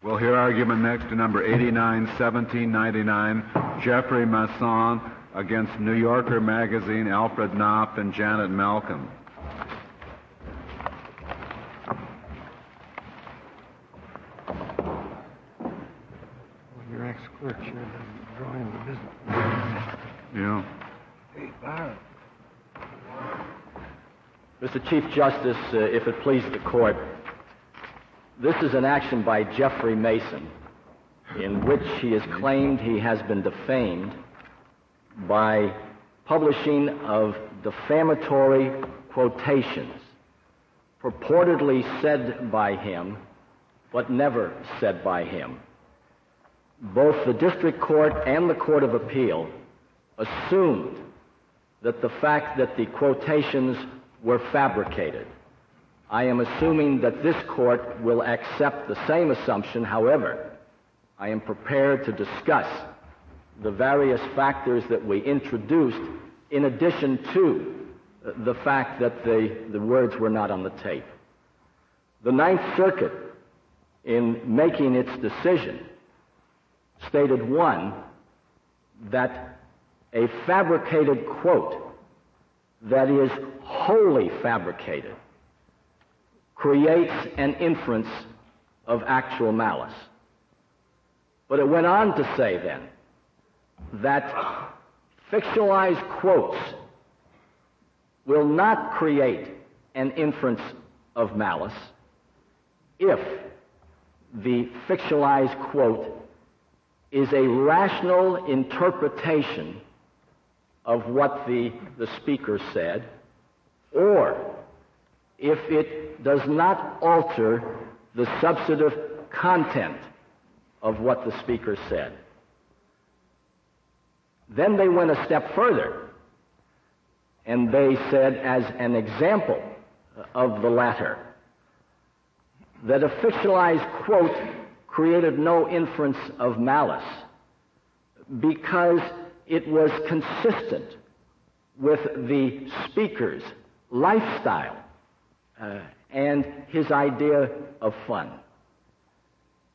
We'll hear argument next to number 891799, Jeffrey Masson against New Yorker Magazine, Alfred Knopf and Janet Malcolm. Well, your ex-clerk sure doesn't draw in the business. Yeah. Hey, Byron. Mr. Chief Justice, uh, if it please the court, this is an action by Jeffrey Masson in which he has claimed he has been defamed by publishing of defamatory quotations purportedly said by him but never said by him. Both the district court and the court of appeal assumed that the fact that the quotations were fabricated. I am assuming that this court will accept the same assumption. However, I am prepared to discuss the various factors that we introduced in addition to the fact that the, the words were not on the tape. The Ninth Circuit, in making its decision, stated one, that a fabricated quote that is wholly fabricated creates an inference of actual malice. But it went on to say then that fictionalized quotes will not create an inference of malice if the fictionalized quote is a rational interpretation of what the, the speaker said, or if it does not alter the substantive content of what the speaker said. Then they went a step further, and they said, as an example of the latter, that a fictionalized quote created no inference of malice because it was consistent with the speaker's lifestyle uh, and his idea of fun.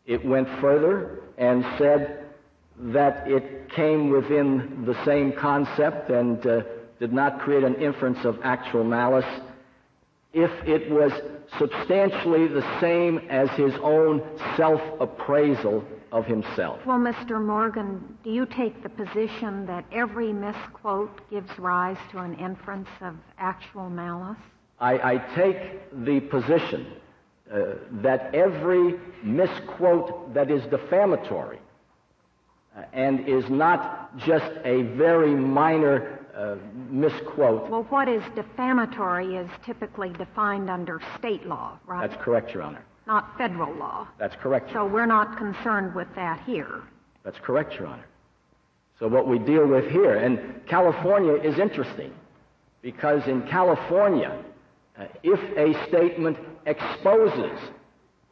It went further and said that it came within the same concept and uh, did not create an inference of actual malice if it was substantially the same as his own self appraisal of himself. Well, Mr. Morgan, do you take the position that every misquote gives rise to an inference of actual malice? I, I take the position uh, that every misquote that is defamatory uh, and is not just a very minor uh, misquote. Well, what is defamatory is typically defined under state law, right? That's correct, Your Honor. Not federal law. That's correct. So we're not concerned with that here. That's correct, Your Honor. So what we deal with here, and California is interesting because in California, if a statement exposes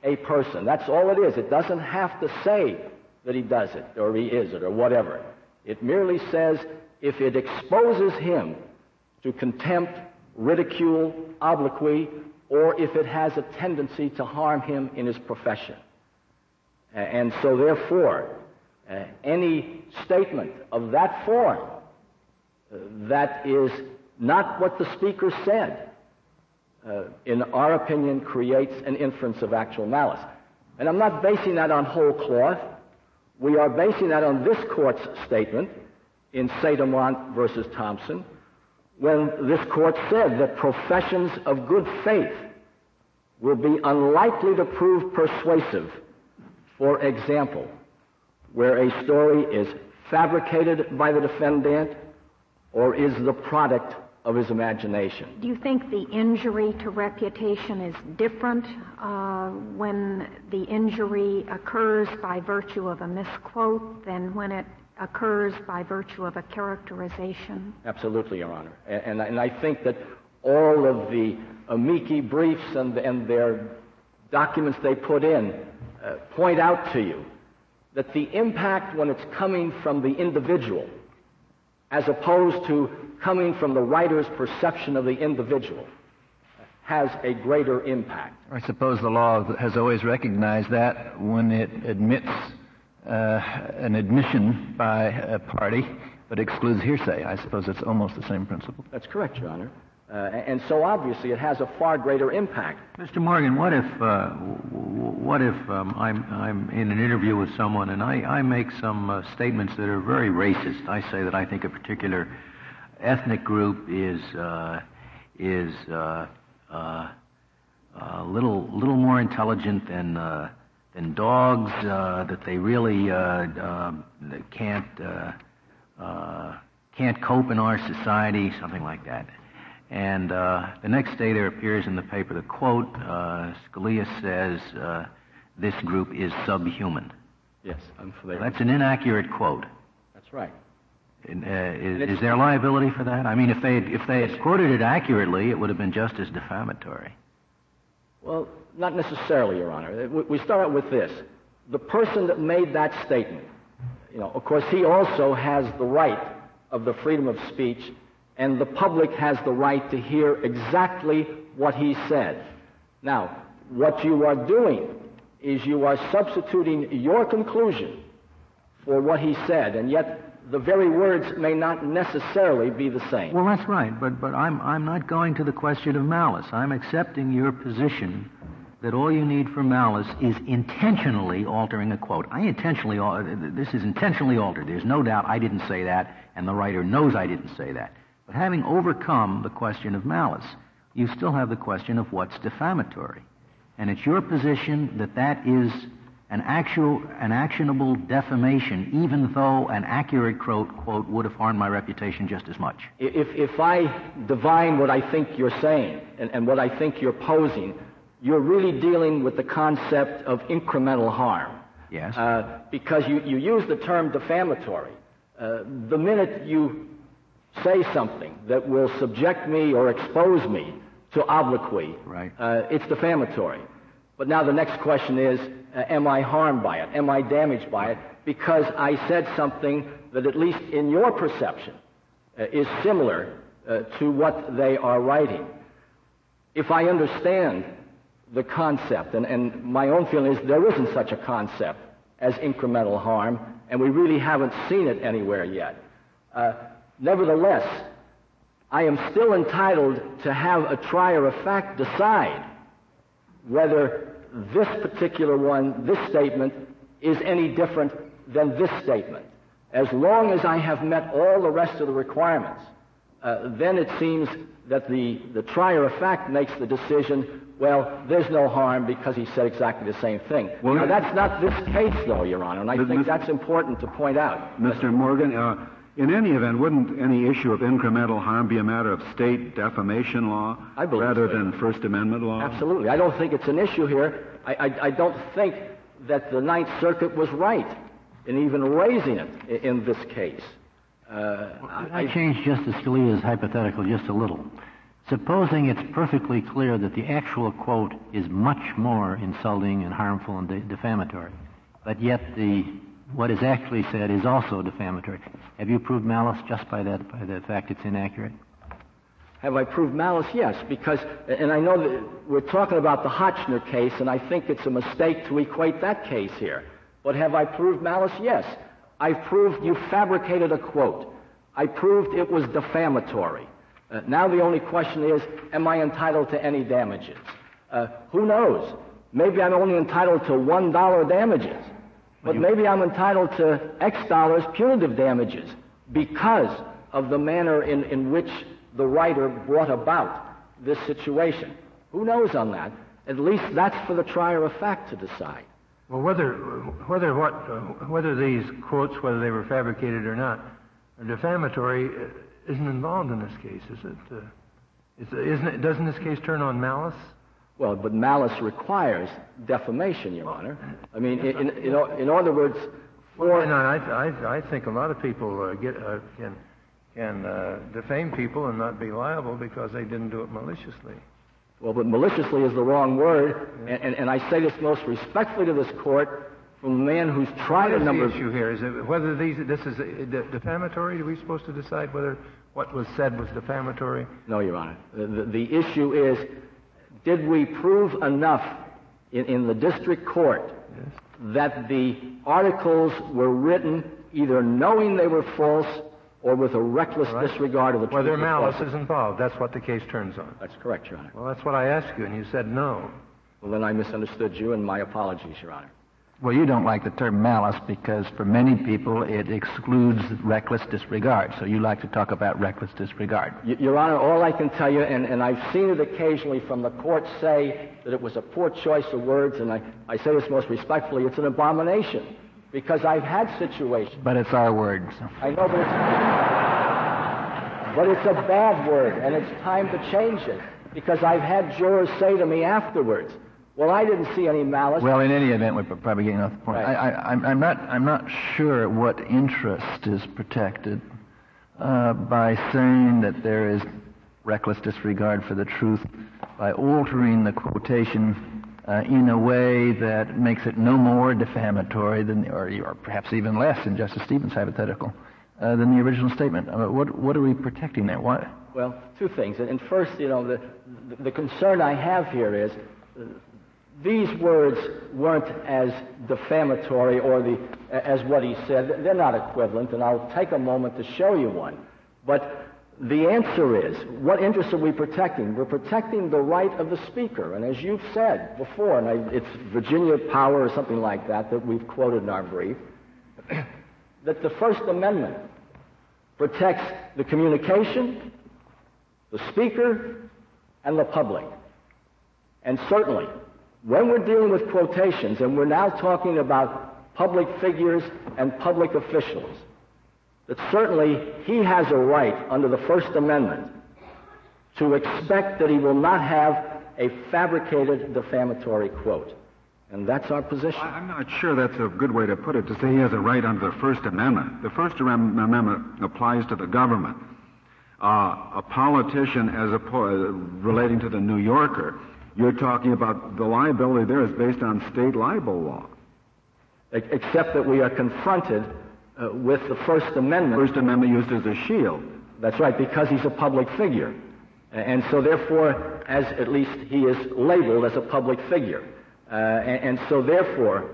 a person, that's all it is. It doesn't have to say that he does it or he is it or whatever. It merely says if it exposes him to contempt, ridicule, obloquy, or if it has a tendency to harm him in his profession. Uh, and so, therefore, uh, any statement of that form uh, that is not what the speaker said, uh, in our opinion, creates an inference of actual malice. And I'm not basing that on whole cloth. We are basing that on this court's statement in St. Amant versus Thompson, when this court said that professions of good faith will be unlikely to prove persuasive. For example, where a story is fabricated by the defendant or is the product of his imagination. Do you think the injury to reputation is different uh, when the injury occurs by virtue of a misquote than when it occurs by virtue of a characterization? Absolutely, Your Honor. And, and, and I think that all of the amici briefs and, and their documents they put in uh, point out to you that the impact when it's coming from the individual as opposed to coming from the writer's perception of the individual has a greater impact. I suppose the law has always recognized that when it admits uh, an admission by a party but excludes hearsay. I suppose it's almost the same principle. That's correct, Your Honor. Uh, and so obviously it has a far greater impact. Mr. Morgan, what if uh, what if um, I'm I'm in an interview with someone and I, I make some uh, statements that are very racist? I say that I think a particular ethnic group is uh, is uh, uh, a little little more intelligent than than dogs. that they really can't can't cope in our society, something like that. And uh, the next day there appears in the paper the quote, uh, Scalia says, uh, this group is subhuman. Yes, I'm familiar. That's an inaccurate quote. That's right. And, uh, is, is, there liability for that? I mean, if they, had, if they had quoted it accurately, it would have been just as defamatory. Well, not necessarily, Your Honor. We start out with this. The person that made that statement, you know, of course, he also has the right of the freedom of speech and the public has the right to hear exactly what he said. Now, what you are doing is you are substituting your conclusion for what he said, and yet the very words may not necessarily be the same. Well, that's right, but, but I'm, I'm not going to the question of malice. I'm accepting your position that all you need for malice is intentionally altering a quote. I intentionally, uh, this is intentionally altered. There's no doubt I didn't say that, and the writer knows I didn't say that. But having overcome the question of malice, you still have the question of what's defamatory. And it's your position that that is an actual, an actionable defamation, even though an accurate quote, quote would have harmed my reputation just as much. If, if I divine what I think you're saying and, and what I think you're posing, you're really dealing with the concept of incremental harm. Yes. Uh, because you, you use the term defamatory. Uh, the minute you say something that will subject me or expose me to obloquy, right. Uh, it's defamatory. But now the next question is, uh, am I harmed by it? Am I damaged by it? Because I said something that, at least in your perception, uh, is similar uh, to what they are writing. If I understand the concept, and, and my own feeling is there isn't such a concept as incremental harm, and we really haven't seen it anywhere yet. Uh, Nevertheless, I am still entitled to have a trier of fact decide whether this particular one, this statement, is any different than this statement. As long as I have met all the rest of the requirements, uh, then it seems that the, the trier of fact makes the decision, well, there's no harm because he said exactly the same thing. Well, now, that's not this case, though, Your Honor, and I think that's important to point out. Mr. Morgan, uh, in any event, wouldn't any issue of incremental harm be a matter of state defamation law rather so. than First Amendment law? Absolutely. I don't think it's an issue here. I, I, I don't think that the Ninth Circuit was right in even raising it in, in this case. Uh, I, I change Justice Scalia's hypothetical just a little. Supposing it's perfectly clear that the actual quote is much more insulting and harmful and de- defamatory, but yet the what is actually said is also defamatory. Have you proved malice just by that, by the fact it's inaccurate? Have I proved malice? Yes, because, and I know that we're talking about the Hotchner case, and I think it's a mistake to equate that case here. But have I proved malice? Yes. I've proved you fabricated a quote. I proved it was defamatory. Uh, now the only question is, am I entitled to any damages? Uh, who knows? Maybe I'm only entitled to $1 damages. But maybe I'm entitled to X dollars punitive damages because of the manner in, in which the writer brought about this situation. Who knows on that? At least that's for the trier of fact to decide. Well, whether whether what uh, whether these quotes, whether they were fabricated or not, are defamatory, uh, isn't involved in this case, is it? Uh, is, isn't it? Doesn't this case turn on malice? Well, but malice requires defamation, Your Honor. I mean, in, in, in other words, for... Well, no, I, I, I think a lot of people uh, get, uh, can, can uh, defame people and not be liable because they didn't do it maliciously. Well, but maliciously is the wrong word, yeah. and, and, and, I say this most respectfully to this court from a man who's tried a number the issue here is it whether these this is defamatory. Are we supposed to decide whether what was said was defamatory? No, Your Honor. The, the, the issue is did we prove enough in, in the district court yes. that the articles were written either knowing they were false or with a reckless right. disregard of the truth? Whether malice is involved. That's what the case turns on. That's correct, Your Honor. Well, that's what I asked you, and you said no. Well, then I misunderstood you, and my apologies, Your Honor. Well, you don't like the term malice because for many people it excludes reckless disregard. So you like to talk about reckless disregard. Your Honor, all I can tell you, and, and I've seen it occasionally from the court say that it was a poor choice of words, and I, I say this most respectfully, it's an abomination because I've had situations. But it's our words. I know, but it's, but it's a bad word, and it's time to change it because I've had jurors say to me afterwards, well, I didn't see any malice. Well, in any event, we're probably getting off the point. Right. I, am not, I'm not sure what interest is protected uh, by saying that there is reckless disregard for the truth by altering the quotation uh, in a way that makes it no more defamatory than, or, or perhaps even less in Justice Stevens' hypothetical, uh, than the original statement. Uh, what, what are we protecting there? Why? Well, two things. And first, you know, the, the concern I have here is these words weren't as defamatory or the, as what he said. They're not equivalent, and I'll take a moment to show you one. But the answer is, what interests are we protecting? We're protecting the right of the speaker. And as you've said before, and I, it's Virginia Power or something like that that we've quoted in our brief, that the First Amendment protects the communication, the speaker, and the public. And certainly, when we're dealing with quotations, and we're now talking about public figures and public officials, that certainly he has a right under the First Amendment to expect that he will not have a fabricated defamatory quote. And that's our position. I'm not sure that's a good way to put it, to say he has a right under the First Amendment. The First Amendment applies to the government. Uh, a politician, as a, relating to the New Yorker, you're talking about the liability there is based on state libel law. Except that we are confronted uh, with the First Amendment. First Amendment used as a shield. That's right, because he's a public figure. And so, therefore, as at least he is labeled as a public figure. Uh, and, and so, therefore,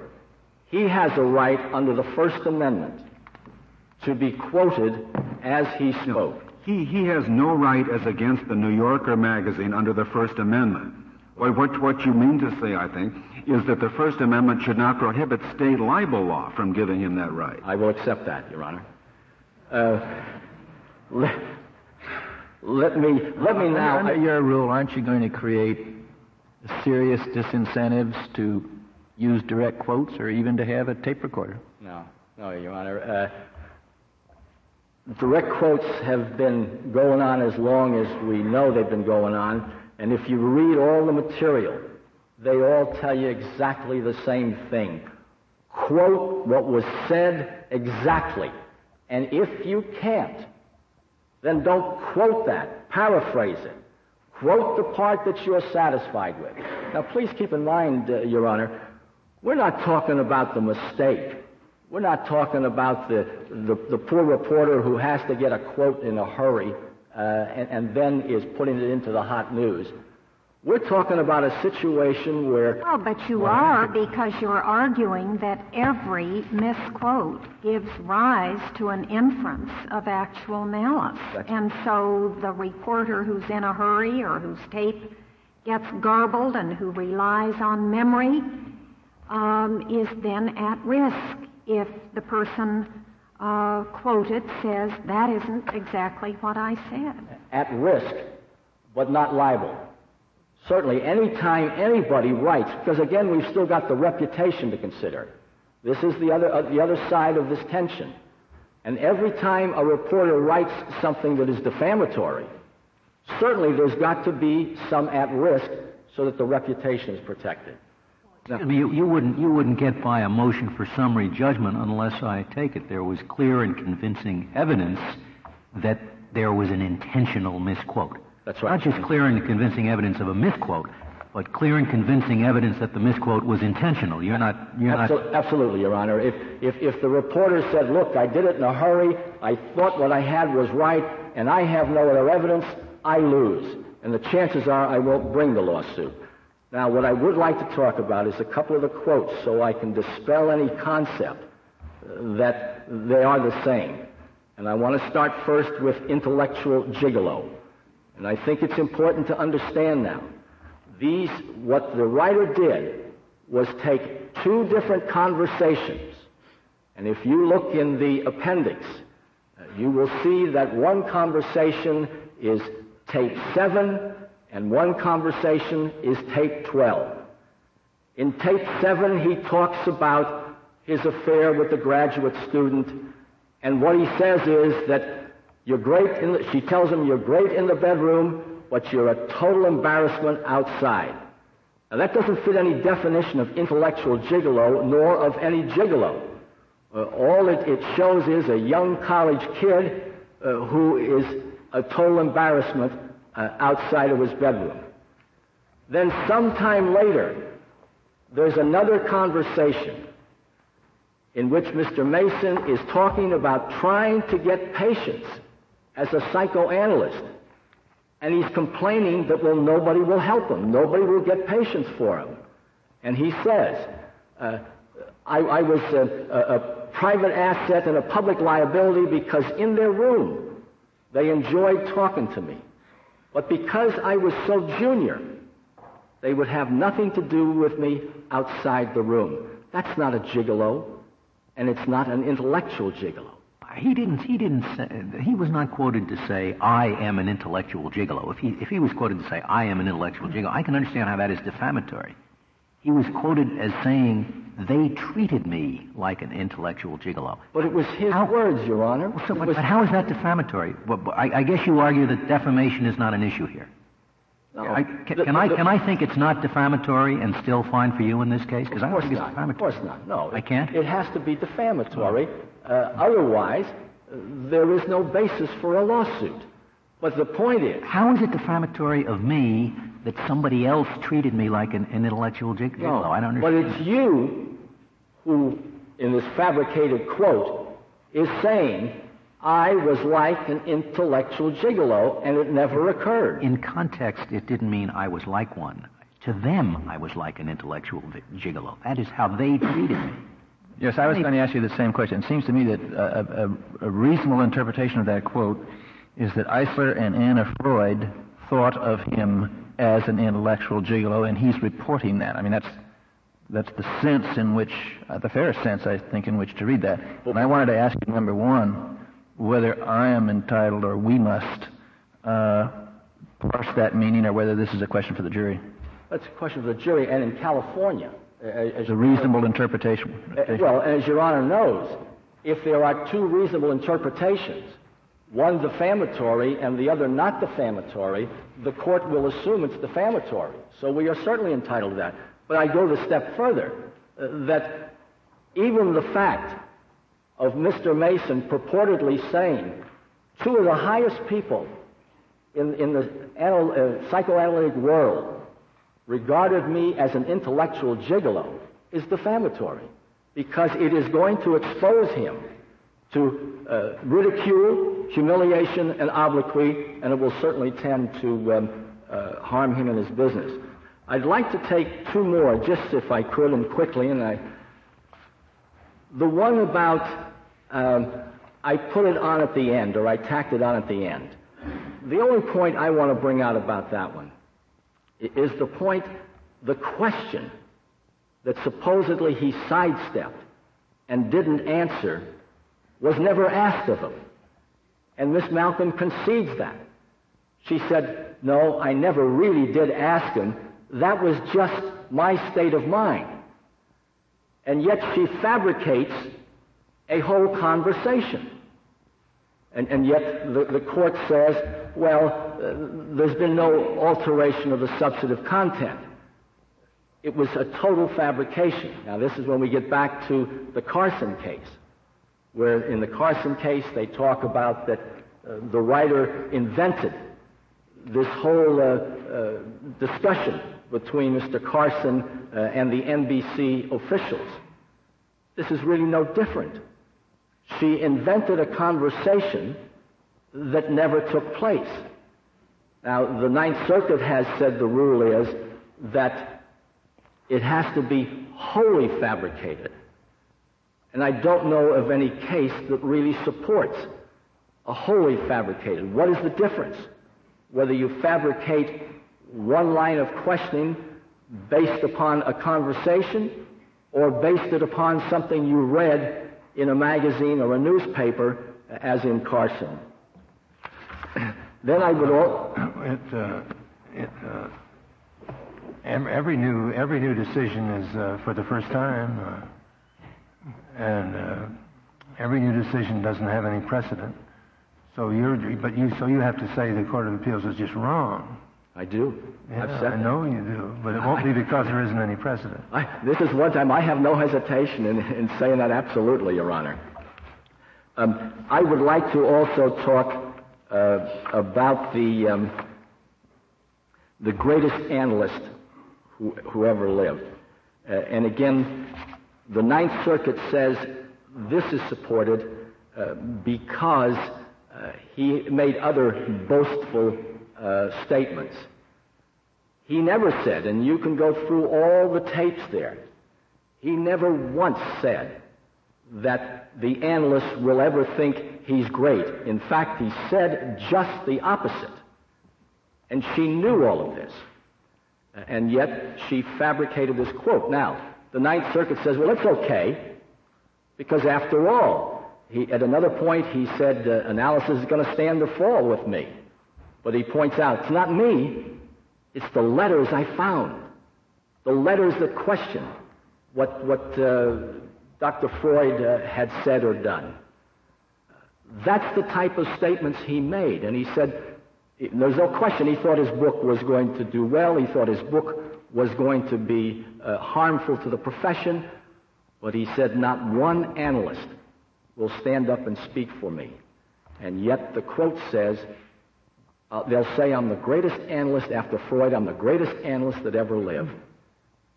he has a right under the First Amendment to be quoted as he spoke. No, he, he has no right as against the New Yorker magazine under the First Amendment. Well, what, what you mean to say, I think, is that the First Amendment should not prohibit state libel law from giving him that right. I will accept that, Your Honor. Uh, let, let, me let me now. Under your rule, aren't you going to create serious disincentives to use direct quotes or even to have a tape recorder? No, no, Your Honor. Uh, direct quotes have been going on as long as we know they've been going on. And if you read all the material, they all tell you exactly the same thing. Quote what was said exactly. And if you can't, then don't quote that. Paraphrase it. Quote the part that you're satisfied with. Now, please keep in mind, uh, Your Honor, we're not talking about the mistake. We're not talking about the, the, the poor reporter who has to get a quote in a hurry uh, and, and then is putting it into the hot news. We're talking about a situation where. Oh, but you are because you're arguing that every misquote gives rise to an inference of actual malice. That's and so the reporter who's in a hurry or whose tape gets garbled and who relies on memory um, is then at risk if the person uh, quoted says, that isn't exactly what I said. At risk, but not liable. Certainly, anytime anybody writes, because again, we've still got the reputation to consider. This is the other, uh, the other side of this tension. And every time a reporter writes something that is defamatory, certainly there's got to be some at risk so that the reputation is protected. Now, you, you, wouldn't, you wouldn't get by a motion for summary judgment unless I take it there was clear and convincing evidence that there was an intentional misquote. That's right. Not just clear and convincing evidence of a misquote, but clear and convincing evidence that the misquote was intentional. You're not. You're Absol- not. Absolutely, Your Honor. If, if if the reporter said, "Look, I did it in a hurry. I thought what I had was right, and I have no other evidence," I lose. and the chances are I won't bring the lawsuit. Now, what I would like to talk about is a couple of the quotes so I can dispel any concept uh, that they are the same. And I want to start first with intellectual gigolo. And I think it's important to understand now. These, what the writer did was take two different conversations. And if you look in the appendix, uh, you will see that one conversation is tape 7 and one conversation is tape 12. In tape 7, he talks about his affair with the graduate student, and what he says is that you're great in the, she tells him you're great in the bedroom, but you're a total embarrassment outside. Now that doesn't fit any definition of intellectual gigolo, nor of any gigolo. Uh, all it, it, shows is a young college kid uh, who is a total embarrassment uh, outside of his bedroom. Then, sometime later, there's another conversation in which Mr. Masson is talking about trying to get patients as a psychoanalyst. And he's complaining that, well, nobody will help him. Nobody will get patients for him. And he says, uh, I, I, was a, a, a private asset and a public liability because in their room they enjoyed talking to me. But because I was so junior, they would have nothing to do with me outside the room. That's not a gigolo, and it's not an intellectual gigolo. He didn't. He didn't say. He was not quoted to say, "I am an intellectual gigolo." If he if he was quoted to say, "I am an intellectual gigolo," I can understand how that is defamatory. He was quoted as saying, they treated me like an intellectual gigolo. But it was his how, words, Your Honor. So, but, was, but, how is that defamatory? Well, I, I, guess you argue that defamation is not an issue here. No. I, can, the, can I, can I think it's not defamatory and still fine for you in this case? Because I don't think not. defamatory. Of course not. No. I can't? It has to be defamatory. Uh, otherwise, there is no basis for a lawsuit. But the point is... How is it defamatory of me that somebody else treated me like an, an intellectual gigolo. No, I don't understand. But it's you who, in this fabricated quote, is saying, I was like an intellectual gigolo, and it never occurred. In context, it didn't mean I was like one. To them, I was like an intellectual gigolo. That is how they treated me. Yes, I was going to ask you the same question. It seems to me that a, a, a reasonable interpretation of that quote is that Eissler and Anna Freud thought of him as an intellectual gigolo, and he's reporting that. I mean, that's that's the sense in which, uh, the fairest sense, I think, in which to read that. And I wanted to ask you, number one, whether I am entitled or we must uh, parse that meaning, or whether this is a question for the jury. That's a question for the jury, and in California, as a reasonable interpretation. Well, as Your Honor knows, if there are two reasonable interpretations, one defamatory and the other not defamatory, the court will assume it's defamatory. So we are certainly entitled to that. But I go the step further, uh, that even the fact of Mr. Masson purportedly saying two of the highest people in, in the anal, uh, psychoanalytic world regarded me as an intellectual gigolo is defamatory because it is going to expose him to uh, ridicule, humiliation, and obloquy, and it will certainly tend to um, uh, harm him in his business. I'd like to take two more, just if I could, and quickly. And I, the one about um, I put it on at the end, or I tacked it on at the end. The only point I want to bring out about that one is the point, the question that supposedly he sidestepped and didn't answer was never asked of him. And Miss Malcolm concedes that. She said, No, I never really did ask him. That was just my state of mind. And yet she fabricates a whole conversation. And, and yet the, the court says, well, uh, there's been no alteration of the substantive content. It was a total fabrication. Now, this is when we get back to the Carson case where in the Carson case they talk about that uh, the writer invented this whole uh, uh, discussion between Mr. Carson uh, and the NBC officials. This is really no different. She invented a conversation that never took place. Now, the Ninth Circuit has said the rule is that it has to be wholly fabricated. And I don't know of any case that really supports a wholly fabricated. What is the difference? Whether you fabricate one line of questioning based upon a conversation or based it upon something you read in a magazine or a newspaper, as in Carson. then I would all. It, uh, it, uh, every new every new decision is uh, for the first time, uh, and uh, every new decision doesn't have any precedent. So you're, but you, so you have to say the Court of Appeals is just wrong. I do. Yeah, I've said I know you do, but it won't be because there isn't any precedent. I, this is one time I have no hesitation in, in saying that absolutely, Your Honor. Um, I would like to also talk uh, about the um, the greatest analyst who, who ever lived. Uh, and again, the Ninth Circuit says this is supported uh, because uh, he made other boastful uh, statements. He never said, and you can go through all the tapes there, he never once said that the analyst will ever think he's great. In fact, he said just the opposite. And she knew all of this. And yet she fabricated this quote. Now, the Ninth Circuit says, well, it's okay, because after all, he, at another point he said uh, analysis is going to stand or fall with me. But he points out, it's not me, it's the letters I found. The letters that question what, what uh, Dr. Freud uh, had said or done. That's the type of statements he made. And he said, there's no question he thought his book was going to do well. He thought his book was going to be uh, harmful to the profession. But he said, not one analyst will stand up and speak for me. And yet the quote says, uh, they'll say, I'm the greatest analyst after Freud. I'm the greatest analyst that ever lived.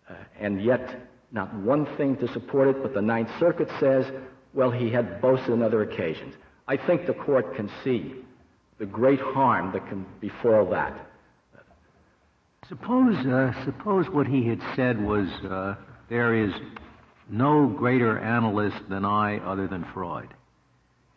Uh, and yet, not one thing to support it, but the Ninth Circuit says, well, he had boasted on other occasions. I think the court can see the great harm that can befall that. Suppose, uh, suppose what he had said was, uh, there is no greater analyst than I other than Freud.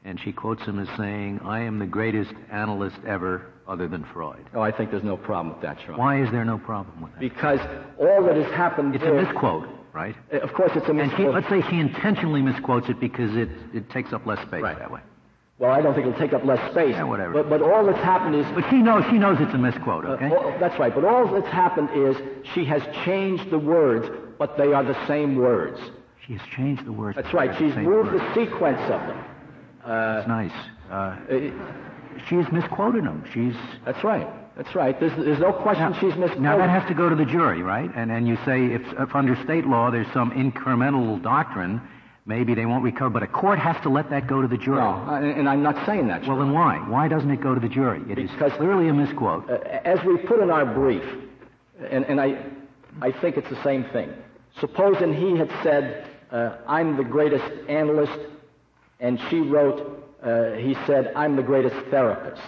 And she quotes him as saying, I am the greatest analyst ever other than Freud. Oh, I think there's no problem with that, Sean. Why is there no problem with that? Because all that has happened It's there, a misquote, right? Uh, Of course, it's a And she, misquote. let's say he intentionally misquotes it because it, it takes up less space Right. that way. Well, I don't think it'll take up less space. Yeah, whatever. But, but all that's happened is But she knows, she knows it's a misquote, Uh, okay? all- that's right. But all that's happened is she has changed the words, but they are the same words. She has changed the words. That's right. She's Same moved words. the sequence of them. That's nice. Uh, Uh, she's misquoted them. She's that's right. That's right. There's, there's no question she's misquoted. now that has to go to the jury, right? And and you say if, if under state law there's some incremental doctrine, maybe they won't recover. But a court has to let that go to the jury. No, and I'm not saying that. Well, then why? Why doesn't it go to the jury? It is Because- clearly a misquote. Uh, as we put in our brief, and, and I, I think it's the same thing. Supposing he had said, uh, I'm the greatest analyst, and she wrote, uh, he said, I'm the greatest therapist.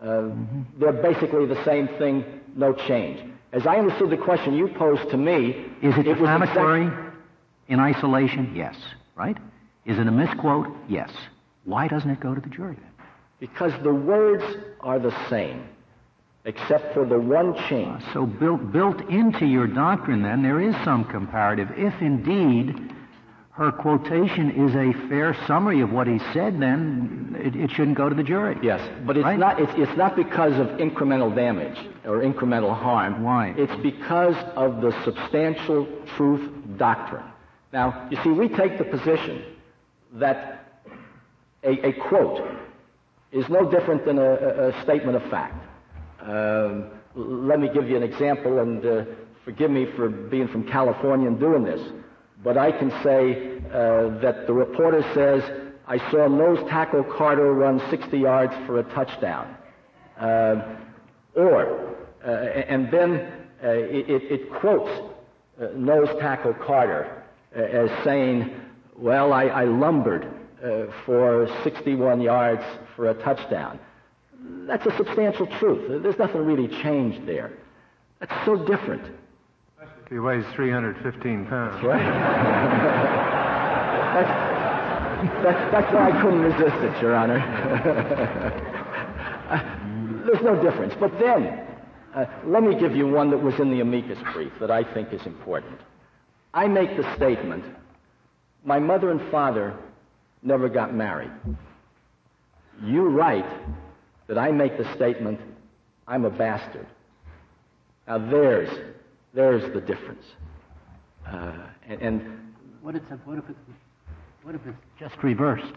Uh, They're basically the same thing, no change. As I understood the question you posed to me, Is it, was defamatory in isolation? Yes. Right? Is it a misquote? Yes. Why doesn't it go to the jury then? because the words are the same, except for the one change. So built built into your doctrine, then there is some comparative. If indeed her quotation is a fair summary of what he said, then it, it shouldn't go to the jury. Yes, but it's Right? not. It's, it's not because of incremental damage or incremental harm. Why? It's because of the substantial truth doctrine. Now, you see, we take the position that a, a quote is no different than a, a, statement of fact. Um, let me give you an example, and uh, forgive me for being from California and doing this, but I can say uh, that the reporter says, I saw nose tackle Carter run 60 yards for a touchdown. Uh, or, and then uh, it, it- quotes uh, nose tackle Carter as saying, well, I, I lumbered uh, for 61 yards for a touchdown. That's a substantial truth. There's nothing really changed there. That's so different. He weighs 315 pounds. That's right. that's, that's, that's why I couldn't resist it, Your Honor. there's no difference. But then, uh, let me give you one that was in the amicus brief that I think is important. I make the statement my mother and father never got married. You write that I make the statement I'm a bastard. Now there's there's the difference. Uh, and, and what, if what if it's what if it's just reversed?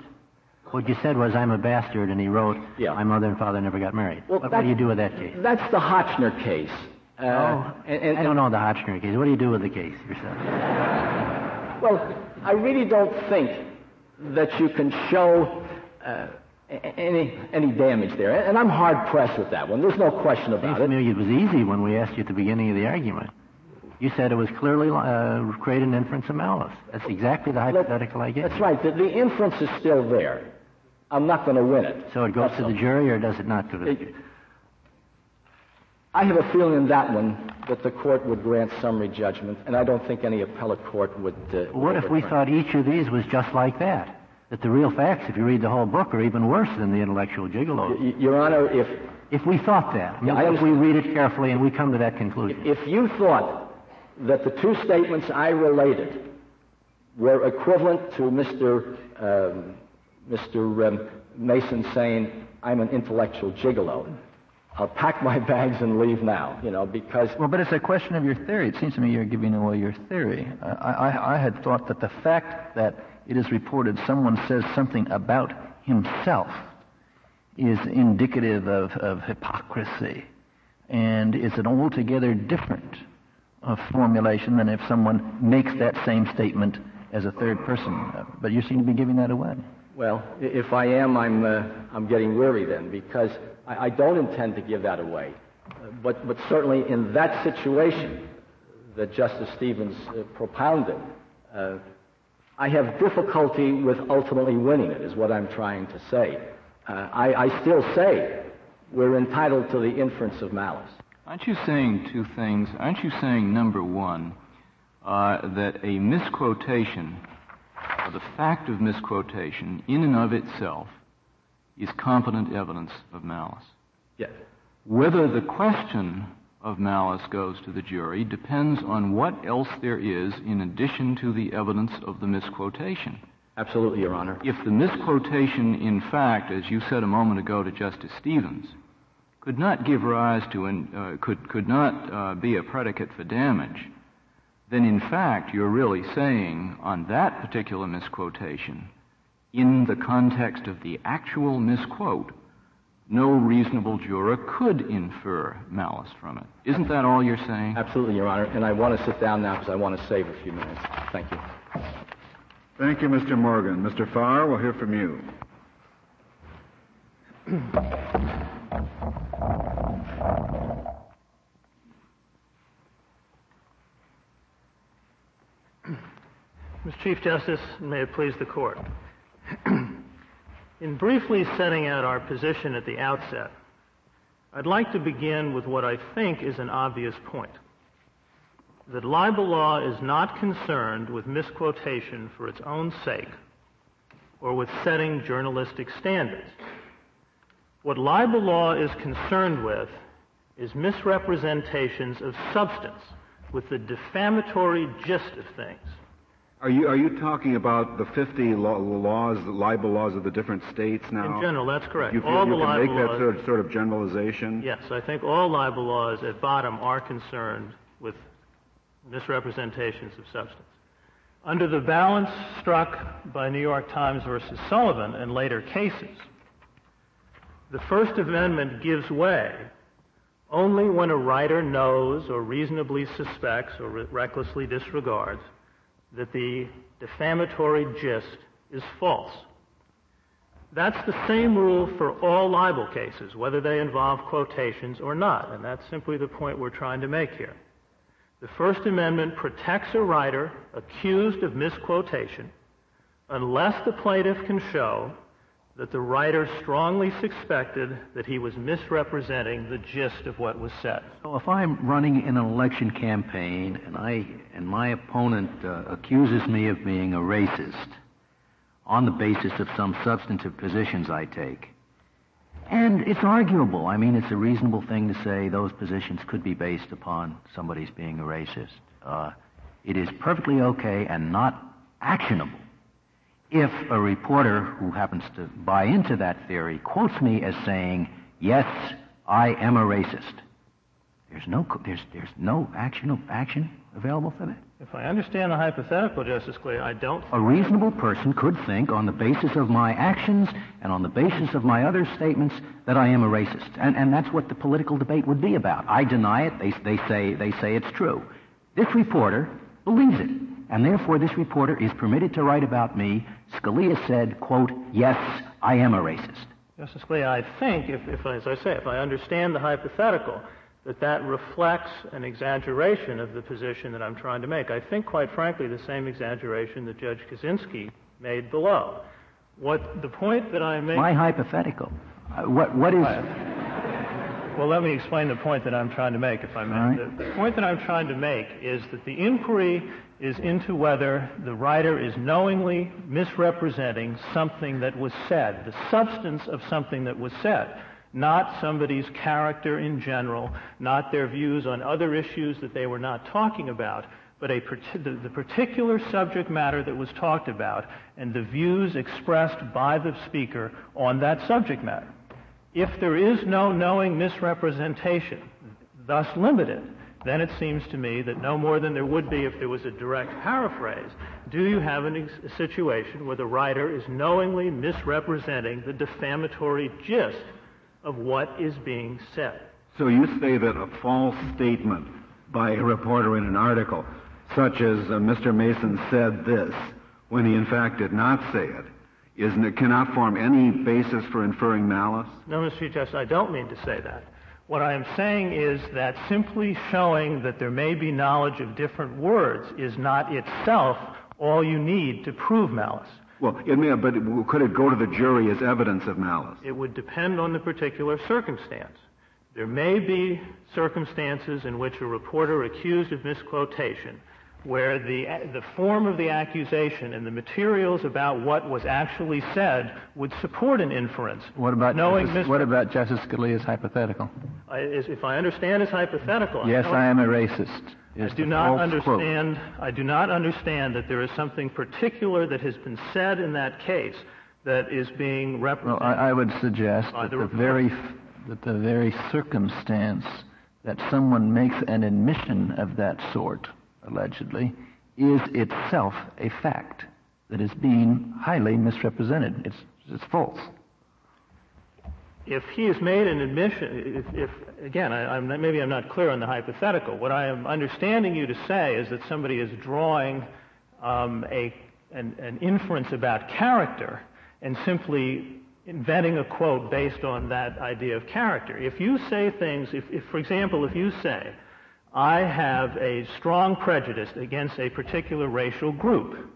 What you said was, I'm a bastard, and he wrote, yeah. my mother and father never got married. Well, what, what do you do with that case? That's the Hotchner case. Uh, oh, and, and, I don't know the Hotchner case. What do you do with the case yourself? well, I really don't think that you can show uh, any any damage there, and I'm hard pressed with that one. There's no question about it. it was easy when we asked you at the beginning of the argument. You said it was clearly uh, create an inference of malice. That's exactly the hypothetical I get. That's right. The, the inference is still there. I'm not going to win it. So it goes That's to the jury, or does it not go to the jury? I have a feeling in that one that the court would grant summary judgment, and I don't think any appellate court would. Uh, what if we thought each of these was just like that? That the real facts, if you read the whole book, are even worse than the intellectual gigolo. Y- Your Honor, if if we thought that, I mean, yeah, if we read it carefully and we come to that conclusion. If you thought that the two statements I related were equivalent to Mr. Um, Mr. Um, Masson saying, I'm an intellectual gigolo. I'll pack my bags and leave now, you know, because. Well, but it's a question of your theory. It seems to me you're giving away your theory. I, I, I had thought that the fact that it is reported someone says something about himself is indicative of, of hypocrisy and is an altogether different uh, formulation than if someone makes that same statement as a third person. Uh, but you seem to be giving that away. Well, if I am, I'm, uh, I'm getting weary then, because I, I, don't intend to give that away. But, but certainly in that situation that Justice Stevens uh, propounded, uh, I have difficulty with ultimately winning it, is what I'm trying to say. Uh, I, I still say we're entitled to the inference of malice. Aren't you saying two things? Aren't you saying, number one, uh, that a misquotation or the fact of misquotation in and of itself is competent evidence of malice. Yes. Whether the question of malice goes to the jury depends on what else there is in addition to the evidence of the misquotation. Absolutely, Your Honor. If the misquotation, in fact, as you said a moment ago to Justice Stevens, could not give rise to, an, uh, could, could not uh, be a predicate for damage, then in fact you're really saying on that particular misquotation, in the context of the actual misquote, no reasonable juror could infer malice from it. Isn't that all you're saying? Absolutely, Your Honor. And I want to sit down now because I want to save a few minutes. Thank you. Thank you, Mr. Morgan. Mr. Farr, we'll hear from you. Mr. Chief Justice, and may it please the Court. In briefly setting out our position at the outset, I'd like to begin with what I think is an obvious point that libel law is not concerned with misquotation for its own sake or with setting journalistic standards. What libel law is concerned with is misrepresentations of substance with the defamatory gist of things. Are you are you talking about the 50 laws, the libel laws of the different states now? In general, that's correct. You all you the can libel make that sort of, sort of generalization? Yes, I think all libel laws at bottom are concerned with misrepresentations of substance. Under the balance struck by New York Times versus Sullivan and later cases, the First Amendment gives way only when a writer knows or reasonably suspects or re- recklessly disregards that the defamatory gist is false. That's the same rule for all libel cases, whether they involve quotations or not, and that's simply the point we're trying to make here. The First Amendment protects a writer accused of misquotation unless the plaintiff can show that the writer strongly suspected that he was misrepresenting the gist of what was said. So if I'm running in an election campaign and I and my opponent uh, accuses me of being a racist on the basis of some substantive positions I take, and it's arguable. I mean, it's a reasonable thing to say those positions could be based upon somebody's being a racist. Uh, it is perfectly okay and not actionable if a reporter who happens to buy into that theory quotes me as saying, yes, I am a racist. There's no, there's, there's no action, action available for that. If I understand the hypothetical, Justice Scalia, I don't. A reasonable person could think, on the basis of my actions and on the basis of my other statements, that I am a racist, and, and that's what the political debate would be about. I deny it; they, they say they say it's true. This reporter believes it, and therefore this reporter is permitted to write about me. Scalia said, "quote Yes, I am a racist." Justice Scalia, I think, if, if as I say, if I understand the hypothetical, that that reflects an exaggeration of the position that I'm trying to make. I think, quite frankly, the same exaggeration that Judge Kozinski made below. What the point that I make. My hypothetical. Uh, what what is? Well, let me explain the point that I'm trying to make, if I may. Right. The, the point that I'm trying to make is that the inquiry is into whether the writer is knowingly misrepresenting something that was said, the substance of something that was said not somebody's character in general, not their views on other issues that they were not talking about, but a, the, the particular subject matter that was talked about and the views expressed by the speaker on that subject matter. If there is no knowing misrepresentation, thus limited, then it seems to me that no more than there would be if there was a direct paraphrase, do you have an ex- a situation where the writer is knowingly misrepresenting the defamatory gist of what is being said. So you say that a false statement by a reporter in an article, such as uh, Mr. Masson said this, when he in fact did not say it, isn't it cannot form any basis for inferring malice? No, Mr. Chief Justice, I don't mean to say that. What I am saying is that simply showing that there may be knowledge of different words is not itself all you need to prove malice. Well, it may, but could it go to the jury as evidence of malice? It would depend on the particular circumstance. There may be circumstances in which a reporter accused of misquotation where the, the form of the accusation and the materials about what was actually said would support an inference. What about, knowing Justice, what about Justice Scalia's hypothetical? I, if I understand his hypothetical, yes, I, I am a racist. I do not understand. Quote. I do not understand that there is something particular that has been said in that case that is being represented. Well, I, I would suggest that the, the very that the very circumstance that someone makes an admission of that sort, allegedly, is itself a fact that is being highly misrepresented. It's it's false if he has made an admission, if, if again, I, I'm, maybe I'm not clear on the hypothetical. What I am understanding you to say is that somebody is drawing um, a, an, an inference about character and simply inventing a quote based on that idea of character. If you say things, if, if, for example, if you say, I have a strong prejudice against a particular racial group,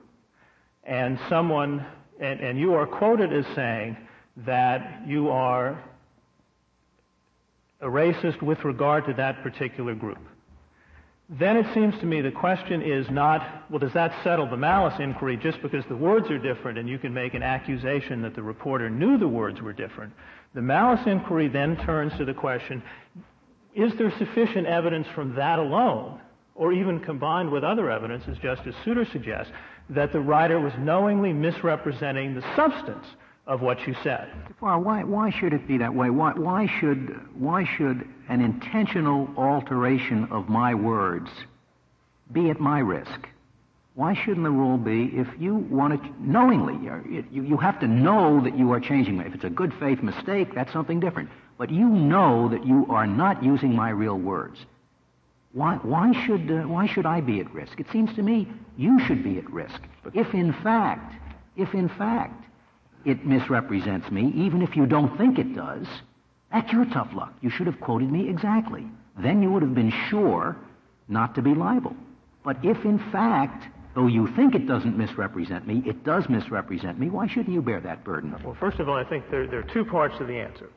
and someone, and, and you are quoted as saying, that you are a racist with regard to that particular group. Then it seems to me the question is not, well, does that settle the malice inquiry just because the words are different and you can make an accusation that the reporter knew the words were different? The malice inquiry then turns to the question, is there sufficient evidence from that alone, or even combined with other evidence, as Justice Souter suggests, that the writer was knowingly misrepresenting the substance of what you said. Why, why should it be that way? Why, why, should, why should an intentional alteration of my words be at my risk? Why shouldn't the rule be if you want to knowingly, you, you have to know that you are changing. If it's a good faith mistake, that's something different. But you know that you are not using my real words. Why, why, should, uh, why should I be at risk? It seems to me you should be at risk. If in fact, if in fact it misrepresents me, even if you don't think it does, that's your tough luck. You should have quoted me exactly. Then you would have been sure not to be liable. But if in fact though you think it doesn't misrepresent me, it does misrepresent me. Why shouldn't you bear that burden? Well, first of all, I think there, there are two parts to the answer.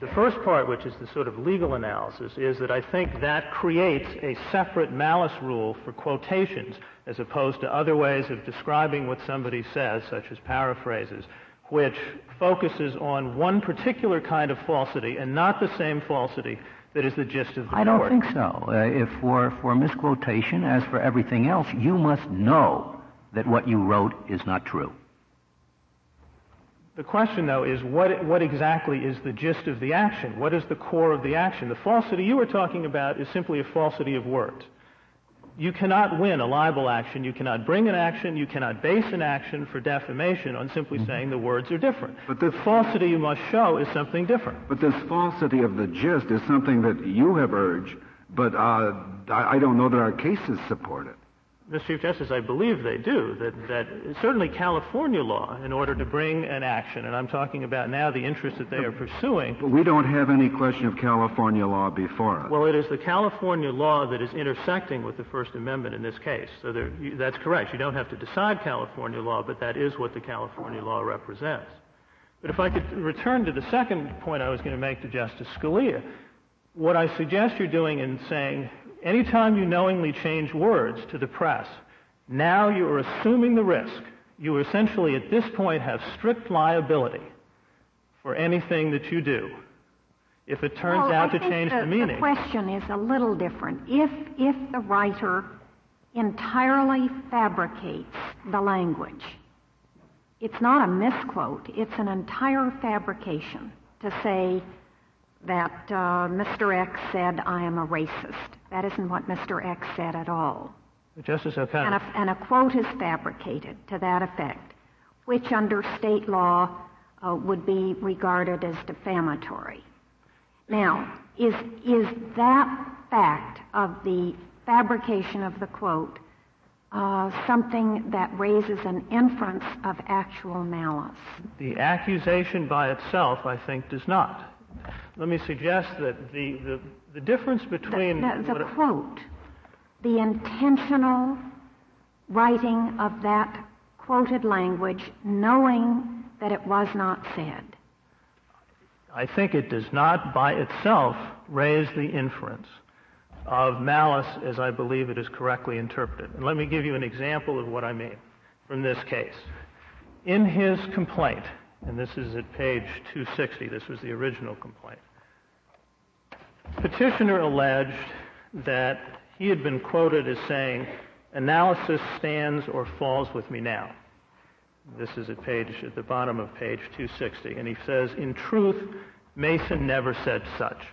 The first part, which is the sort of legal analysis, is that I think that creates a separate malice rule for quotations as opposed to other ways of describing what somebody says, such as paraphrases, which focuses on one particular kind of falsity and not the same falsity that is the gist of the I don't think so. Uh, if for, for misquotation, as for everything else, you must know that what you wrote is not true. The question, though, is what, what exactly is the gist of the action? What is the core of the action? The falsity you were talking about is simply a falsity of words. You cannot win a libel action. You cannot bring an action. You cannot base an action for defamation on simply mm-hmm. saying the words are different. But the falsity you must show is something different. But this falsity of the gist is something that you have urged, but uh, I, I don't know that our cases support it. Mr. Chief Justice, I believe they do. That, that certainly California law, in order to bring an action, and I'm talking about now the interest that they are pursuing. But we don't have any question of California law before us. Well, it is the California law that is intersecting with the First Amendment in this case. So there, you, that's correct. You don't have to decide California law, but that is what the California law represents. But if I could return to the second point I was going to make to Justice Scalia, what I suggest you're doing in saying anytime you knowingly change words to the press, now you are assuming the risk. You essentially, at this point, have strict liability for anything that you do. If it turns well, out I to change the, the meaning. The question is a little different. If, if the writer entirely fabricates the language, it's not a misquote, it's an entire fabrication to say that uh, Mr. X said, I am a racist. That isn't what Mr. X said at all. Justice O'Connor. And a, and a quote is fabricated to that effect, which under state law uh, would be regarded as defamatory. Now, is, is that fact of the fabrication of the quote uh, something that raises an inference of actual malice? The accusation by itself, I think, does not. Let me suggest that the, the the difference between the, the, the quote, the intentional writing of that quoted language, knowing that it was not said. I think it does not by itself raise the inference of malice as I believe it is correctly interpreted. And let me give you an example of what I mean from this case. In his complaint, and this is at page 260, this was the original complaint, Petitioner alleged that he had been quoted as saying, analysis stands or falls with me now. This is at page at the bottom of page 260, and he says, "In truth, Masson never said such."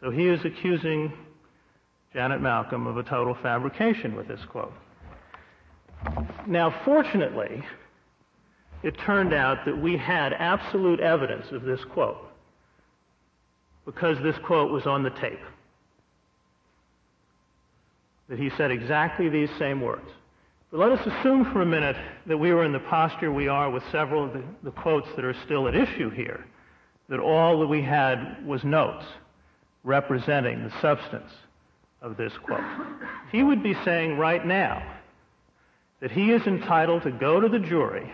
So he is accusing Janet Malcolm of a total fabrication with this quote. Now, fortunately, it turned out that we had absolute evidence of this quote because this quote was on the tape. That he said exactly these same words. But let us assume for a minute that we were in the posture we are with several of the, the quotes that are still at issue here, that all that we had was notes representing the substance of this quote. He would be saying right now that he is entitled to go to the jury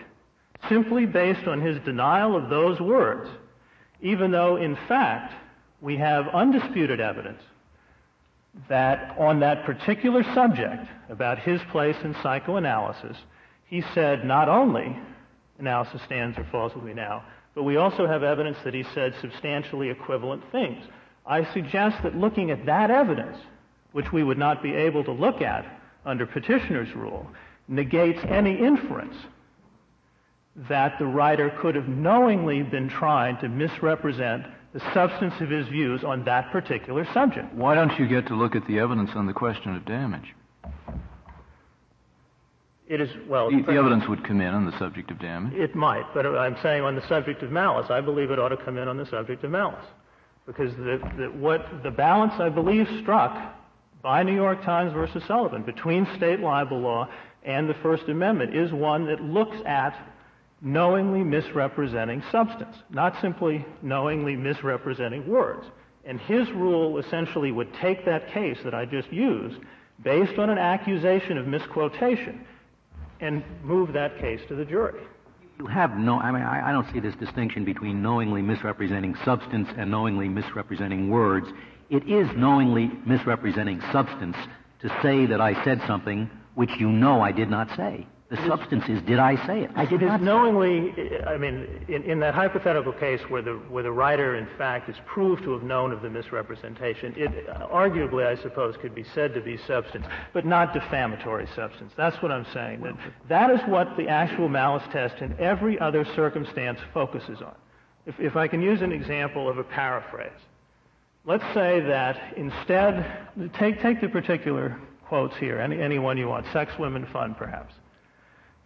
simply based on his denial of those words, even though, in fact, we have undisputed evidence that on that particular subject about his place in psychoanalysis, he said not only analysis stands or falls with me now, but we also have evidence that he said substantially equivalent things. I suggest that looking at that evidence, which we would not be able to look at under petitioner's rule, negates any inference that the writer could have knowingly been trying to misrepresent the substance of his views on that particular subject. Why don't you get to look at the evidence on the question of damage? It is, well. The, the evidence would come in on the subject of damage. It might, but I'm saying on the subject of malice. I believe it ought to come in on the subject of malice. Because the, the, what the balance, I believe, struck by New York Times versus Sullivan between state libel law and the First Amendment is one that looks at knowingly misrepresenting substance, not simply knowingly misrepresenting words. And his rule essentially would take that case that I just used, based on an accusation of misquotation, and move that case to the jury. You have no, I mean, I, I don't see this distinction between knowingly misrepresenting substance and knowingly misrepresenting words. It is knowingly misrepresenting substance to say that I said something which you know I did not say. The substance is, did I say it? I did not. knowingly, I mean, in, in, that hypothetical case where the, where the writer, in fact, is proved to have known of the misrepresentation, it arguably, I suppose, could be said to be substance, but not defamatory substance. That's what I'm saying. That, that is what the actual malice test in every other circumstance focuses on. If, if I can use an example of a paraphrase, let's say that instead, take, take the particular quotes here, any, any one you want, sex, women, fun, perhaps.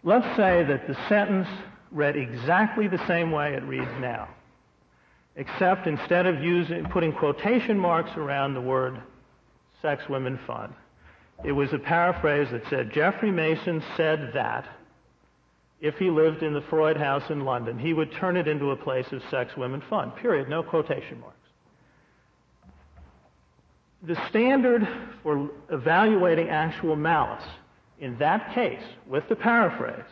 Let's say that the sentence read exactly the same way it reads now, except instead of using, putting quotation marks around the word sex, women, fun, it was a paraphrase that said, Jeffrey Masson said that if he lived in the Freud house in London, he would turn it into a place of sex, women, fun. Period. No quotation marks. The standard for evaluating actual malice in that case, with the paraphrase,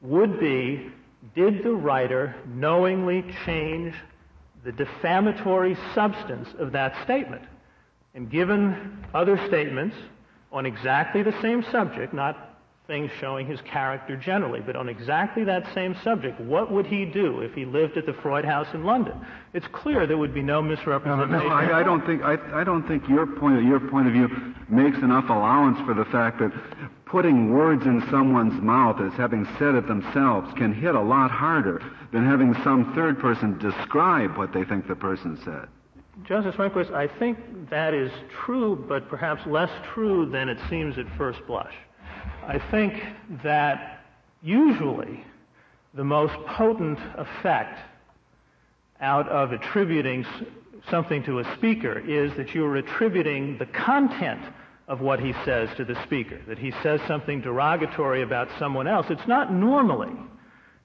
would be did the writer knowingly change the defamatory substance of that statement? And given other statements on exactly the same subject, not things showing his character generally, but on exactly that same subject, what would he do if he lived at the Freud house in London? It's clear there would be no misrepresentation. No, no, I, I don't think I, I don't think your point your point of view makes enough allowance for the fact that putting words in someone's mouth as having said it themselves can hit a lot harder than having some third person describe what they think the person said. Justice Rehnquist, I think that is true, but perhaps less true than it seems at first blush. I think that usually the most potent effect out of attributing something to a speaker is that you're attributing the content of what he says to the speaker, that he says something derogatory about someone else. It's not normally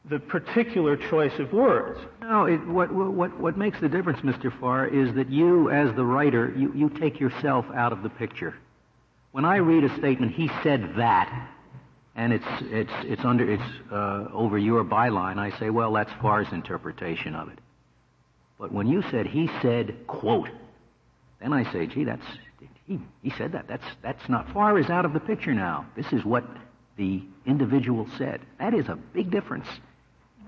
the particular choice of words. No, it, what, what, what makes the difference, Mr. Farr, is that you, as the writer, you, you take yourself out of the picture. When I read a statement, he said that, and it's, it's, it's, under, it's uh, over your byline, I say, well, that's Farr's interpretation of it. But when you said he said, quote, then I say, gee, that's, he, he said that. That's, that's not Farr is out of the picture now. This is what the individual said. That is a big difference.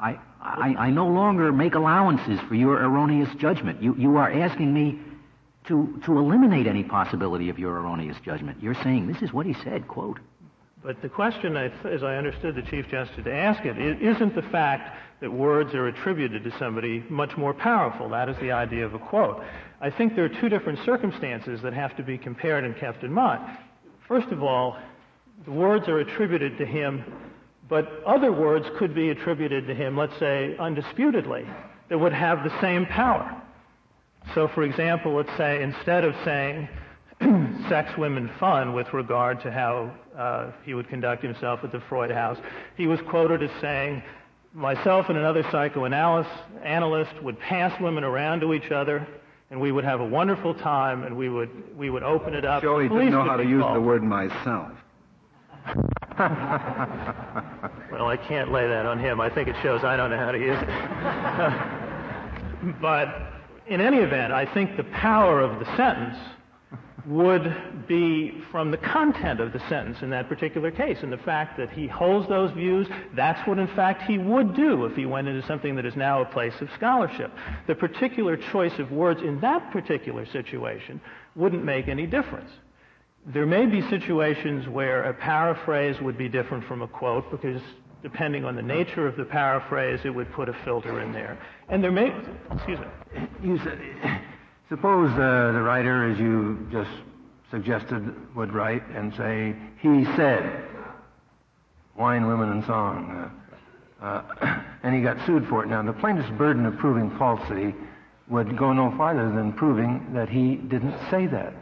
I, I, I no longer make allowances for your erroneous judgment. You, you are asking me to, to eliminate any possibility of your erroneous judgment. You're saying this is what he said, quote. But the question, as I understood the Chief Justice to ask it, isn't the fact that words are attributed to somebody much more powerful. That is the idea of a quote. I think there are two different circumstances that have to be compared and kept in mind. First of all, the words are attributed to him, but other words could be attributed to him, let's say, undisputedly, that would have the same power. So, for example, let's say instead of saying sex, women, fun with regard to how uh, he would conduct himself at the Freud house, he was quoted as saying, myself and another psychoanalyst analyst would pass women around to each other and we would have a wonderful time, and we would we would open it up. Joey didn't know how to use the word myself. well, I can't lay that on him. I think it shows I don't know how to use it. but in any event, I think the power of the sentence would be from the content of the sentence in that particular case. And the fact that he holds those views, that's what in fact he would do if he went into something that is now a place of scholarship. The particular choice of words in that particular situation wouldn't make any difference. There may be situations where a paraphrase would be different from a quote because depending on the nature of the paraphrase, it would put a filter in there. And there may, excuse me. You said, Suppose uh, the writer, as you just suggested, would write and say, he said, wine, women, and song. Uh, uh, and he got sued for it. Now, the plaintiff's burden of proving falsity would go no farther than proving that he didn't say that.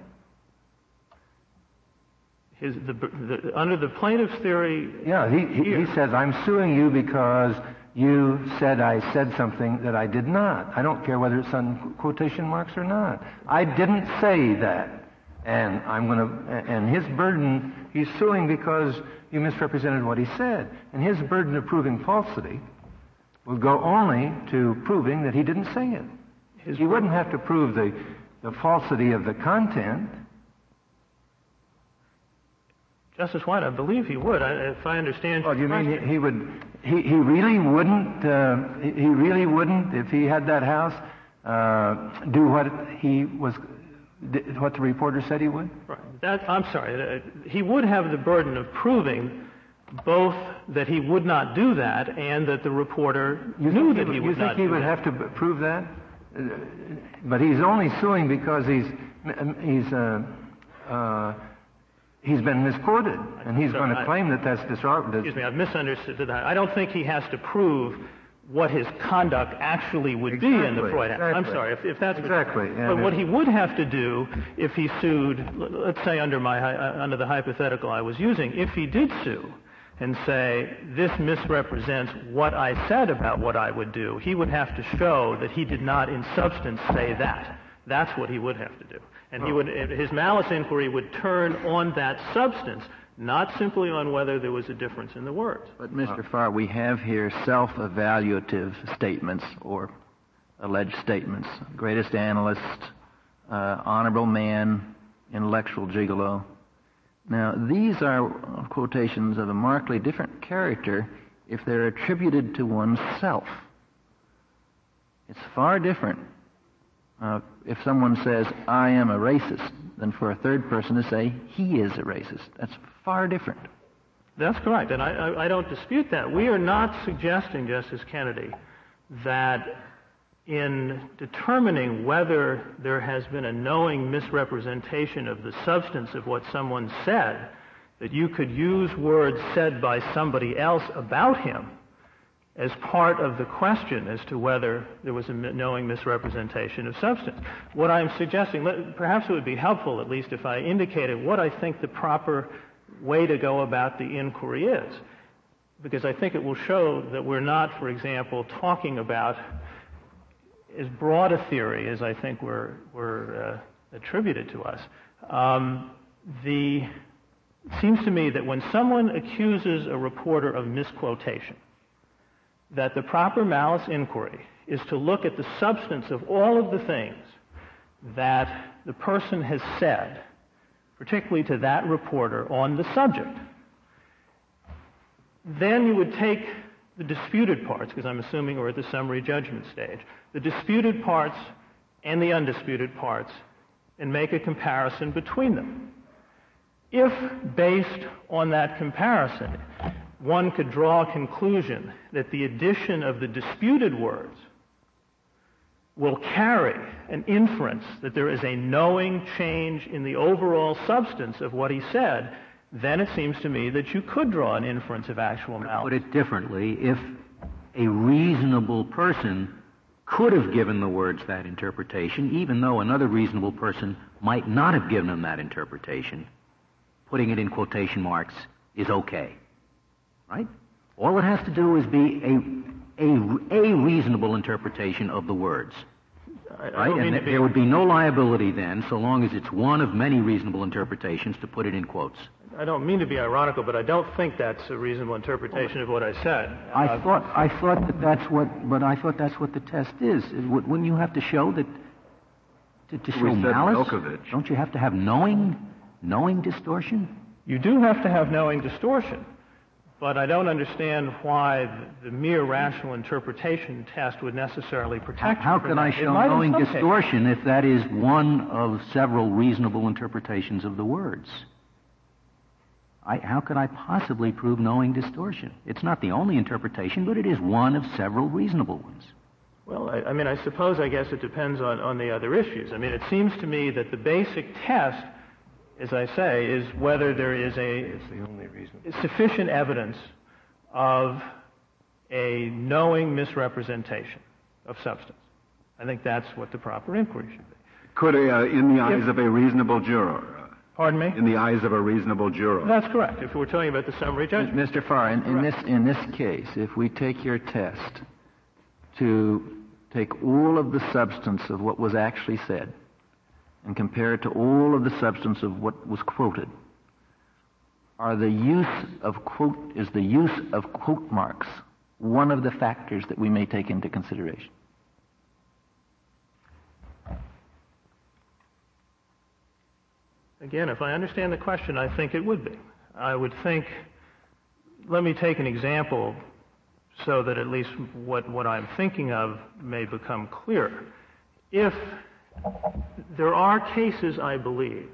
His, the, the, under the plaintiff's theory. Yeah, he, he, he says, I'm suing you because you said I said something that I did not. I don't care whether it's on quotation marks or not. I didn't say that. And I'm going to, and his burden, he's suing because you misrepresented what he said. And his burden of proving falsity will go only to proving that he didn't say it. His he wouldn't have to prove the, the falsity of the content. Justice White, I believe he would, I, if I understand. Oh, you mean he, he, would? He, he really wouldn't. Uh, he, he really wouldn't, if he had that house, uh, do what he was, what the reporter said he would. Right. That, I'm sorry. Uh, he would have the burden of proving both that he would not do that and that the reporter you knew that he, he would You think he would that. have to prove that? Uh, but he's only suing because he's he's uh, uh, he's been misquoted, and he's so going to I, claim that that's disruptive. Excuse me, I've misunderstood that. I don't think he has to prove what his conduct actually would exactly, be in the Freud Act. Exactly. I'm sorry, if, if that's exactly. What, but what he would have to do if he sued, let's say under my uh, under the hypothetical I was using, if he did sue and say this misrepresents what I said about what I would do, he would have to show that he did not, in substance, say that. That's what he would have to do, and he would his malice inquiry would turn on that substance not simply on whether there was a difference in the words. But, Mr. Farr, we have here self evaluative statements or alleged statements. Greatest analyst, uh, honorable man, intellectual gigolo. Now, these are quotations of a markedly different character if they're attributed to oneself. It's far different uh, if someone says, I am a racist, than for a third person to say, he is a racist. That's far different. That's correct, and I, I, I don't dispute that. We are not suggesting, Justice Kennedy, that in determining whether there has been a knowing misrepresentation of the substance of what someone said, that you could use words said by somebody else about him as part of the question as to whether there was a knowing misrepresentation of substance. What I'm suggesting, perhaps it would be helpful at least if I indicated what I think the proper way to go about the inquiry is. Because I think it will show that we're not, for example, talking about as broad a theory as I think were, were uh, attributed to us. Um, the, it seems to me that when someone accuses a reporter of misquotation, that the proper malice inquiry is to look at the substance of all of the things that the person has said, particularly to that reporter, on the subject. Then you would take the disputed parts, because I'm assuming we're at the summary judgment stage, the disputed parts and the undisputed parts, and make a comparison between them. If, based on that comparison, one could draw a conclusion that the addition of the disputed words will carry an inference that there is a knowing change in the overall substance of what he said, then it seems to me that you could draw an inference of actual malice. Put it differently, if a reasonable person could have given the words that interpretation, even though another reasonable person might not have given them that interpretation, putting it in quotation marks is okay right? All it has to do is be a, a, a reasonable interpretation of the words. I, right? and th- there would be no liability then, so long as it's one of many reasonable interpretations, to put it in quotes. I don't mean to be ironical, but I don't think that's a reasonable interpretation of what I said. I uh, thought I thought that that's what, but I thought that's what the test is. Wouldn't you have to show that to, to show malice? Don't you have to have knowing, knowing distortion? You do have to have knowing distortion. But I don't understand why the mere rational interpretation test would necessarily protect How, how can I show knowing distortion if that is one of several reasonable interpretations of the words? I, how could I possibly prove knowing distortion? It's not the only interpretation, but it is one of several reasonable ones. Well, I, I mean, I suppose, I guess it depends on, on the other issues. I mean, it seems to me that the basic test as I say, is whether there is a sufficient evidence of a knowing misrepresentation of substance. I think that's what the proper inquiry should be. Could, uh, in the eyes if, of a reasonable juror. Uh, pardon me? In the eyes of a reasonable juror. That's correct. If we're talking about the summary judgment. Mr. Farr, in, in this in this case, if we take your test to take all of the substance of what was actually said and compare it to all of the substance of what was quoted, are the use of quote is the use of quote marks one of the factors that we may take into consideration? Again, if I understand the question, I think it would be. I would think, let me take an example so that at least what, what I'm thinking of may become clearer. If there are cases, I believe,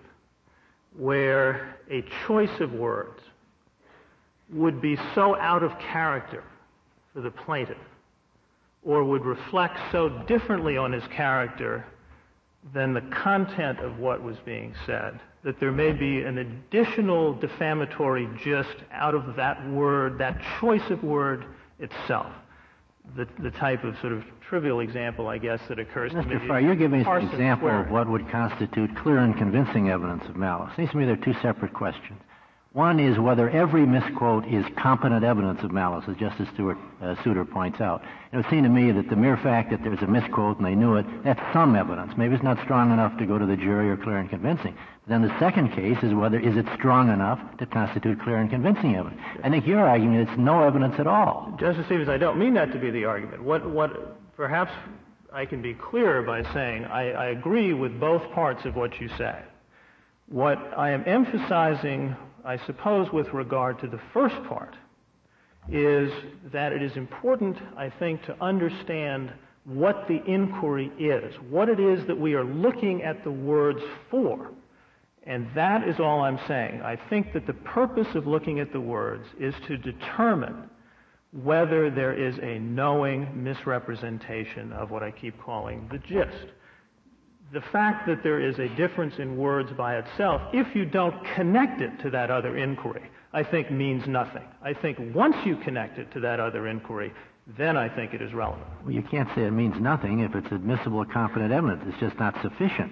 where a choice of words would be so out of character for the plaintiff or would reflect so differently on his character than the content of what was being said that there may be an additional defamatory gist out of that word, that choice of word itself. The, the type of sort of trivial example, I guess, that occurs Mr. to me. Farr, you're giving us an example of what would constitute clear and convincing evidence of malice. Seems to me they're two separate questions. One is whether every misquote is competent evidence of malice, as Justice Stewart uh, Souter points out. It would seem to me that the mere fact that there's a misquote and they knew it, that's some evidence. Maybe it's not strong enough to go to the jury or clear and convincing. Then the second case is whether is it strong enough to constitute clear and convincing evidence. I think your argument is no evidence at all. Justice Stevens, I don't mean that to be the argument. What, what perhaps I can be clearer by saying I, I agree with both parts of what you say. What I am emphasizing, I suppose, with regard to the first part, is that it is important, I think, to understand what the inquiry is, what it is that we are looking at the words for. And that is all I'm saying. I think that the purpose of looking at the words is to determine whether there is a knowing misrepresentation of what I keep calling the gist. The fact that there is a difference in words by itself, if you don't connect it to that other inquiry, I think means nothing. I think once you connect it to that other inquiry, then I think it is relevant. Well, you can't say it means nothing if it's admissible competent evidence. It's just not sufficient.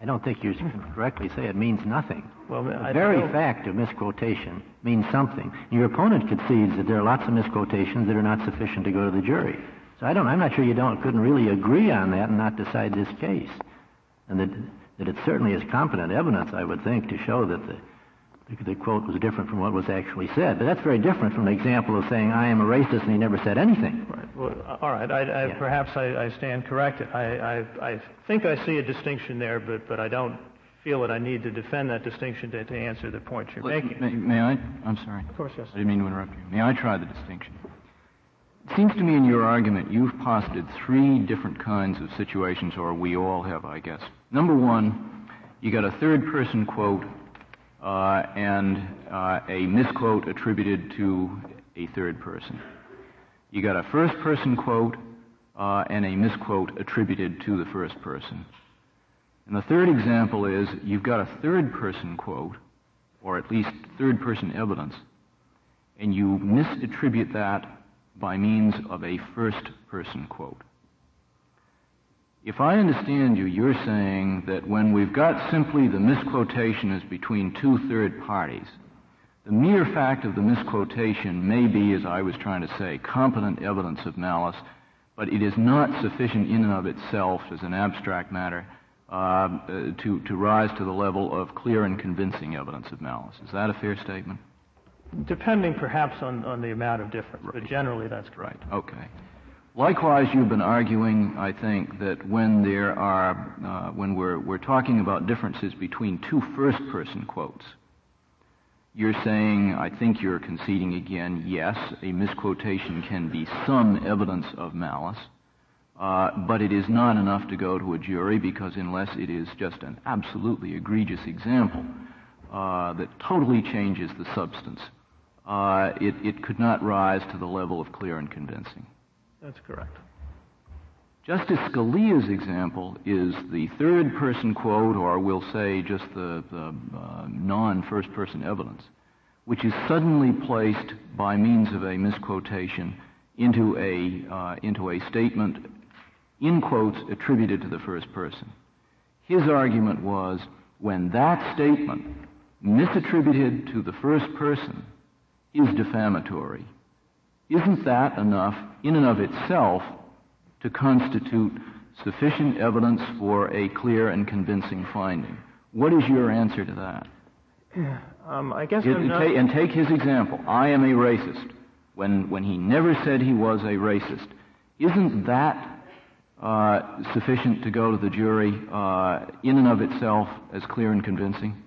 I don't think you can hmm. correctly say it means nothing. Well, the I very fact of misquotation means something. Your opponent concedes that there are lots of misquotations that are not sufficient to go to the jury. So I don't. I'm not sure you don't couldn't really agree on that and not decide this case, and that that it certainly is competent evidence. I would think to show that the the, the quote was different from what was actually said. But that's very different from the example of saying I am a racist and he never said anything. Right. Well, all right. I, I, Yeah. Perhaps I, I stand corrected. I, I, I think I see a distinction there, but, but I don't feel that I need to defend that distinction to, to answer the point you're making. May, may I? I'm sorry. Of course, yes. I didn't mean to interrupt you. May I try the distinction? It seems to me in your argument you've posited three different kinds of situations, or we all have, I guess. Number one, you got a third person quote uh, and uh, a misquote attributed to a third person. You got a first person quote uh, and a misquote attributed to the first person. And the third example is you've got a third person quote, or at least third person evidence, and you misattribute that by means of a first person quote. If I understand you, you're saying that when we've got simply the misquotation is between two third parties, the mere fact of the misquotation may be, as I was trying to say, competent evidence of malice, but it is not sufficient in and of itself as an abstract matter uh, uh, to, to rise to the level of clear and convincing evidence of malice. Is that a fair statement? Depending perhaps on, on the amount of difference, but generally that's correct. Right. Okay. Likewise, you've been arguing, I think, that when there are, uh, when we're, we're talking about differences between two first-person quotes, you're saying, I think you're conceding again, yes, a misquotation can be some evidence of malice, uh, but it is not enough to go to a jury because unless it is just an absolutely egregious example uh, that totally changes the substance, uh, it, it could not rise to the level of clear and convincing. That's correct. Justice Scalia's example is the third person quote, or we'll say just the, the uh, non first person evidence, which is suddenly placed by means of a misquotation into a, uh, into a statement in quotes attributed to the first person. His argument was when that statement, misattributed to the first person, is defamatory, isn't that enough in and of itself to constitute sufficient evidence for a clear and convincing finding. What is your answer to that? Um, I guess It- I'm not... ta- and take his example. I am a racist. When, when he never said he was a racist, isn't that uh, sufficient to go to the jury uh, in and of itself as clear and convincing?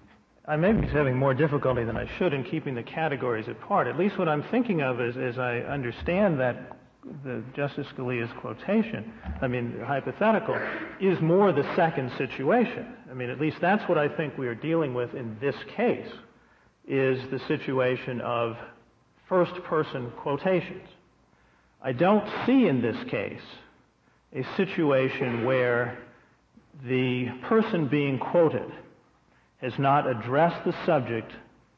I may be having more difficulty than I should in keeping the categories apart. At least what I'm thinking of is, as I understand that the Justice Scalia's quotation, I mean, hypothetical, is more the second situation. I mean, at least that's what I think we are dealing with in this case, is the situation of first-person quotations. I don't see in this case a situation where the person being quoted has not addressed the subject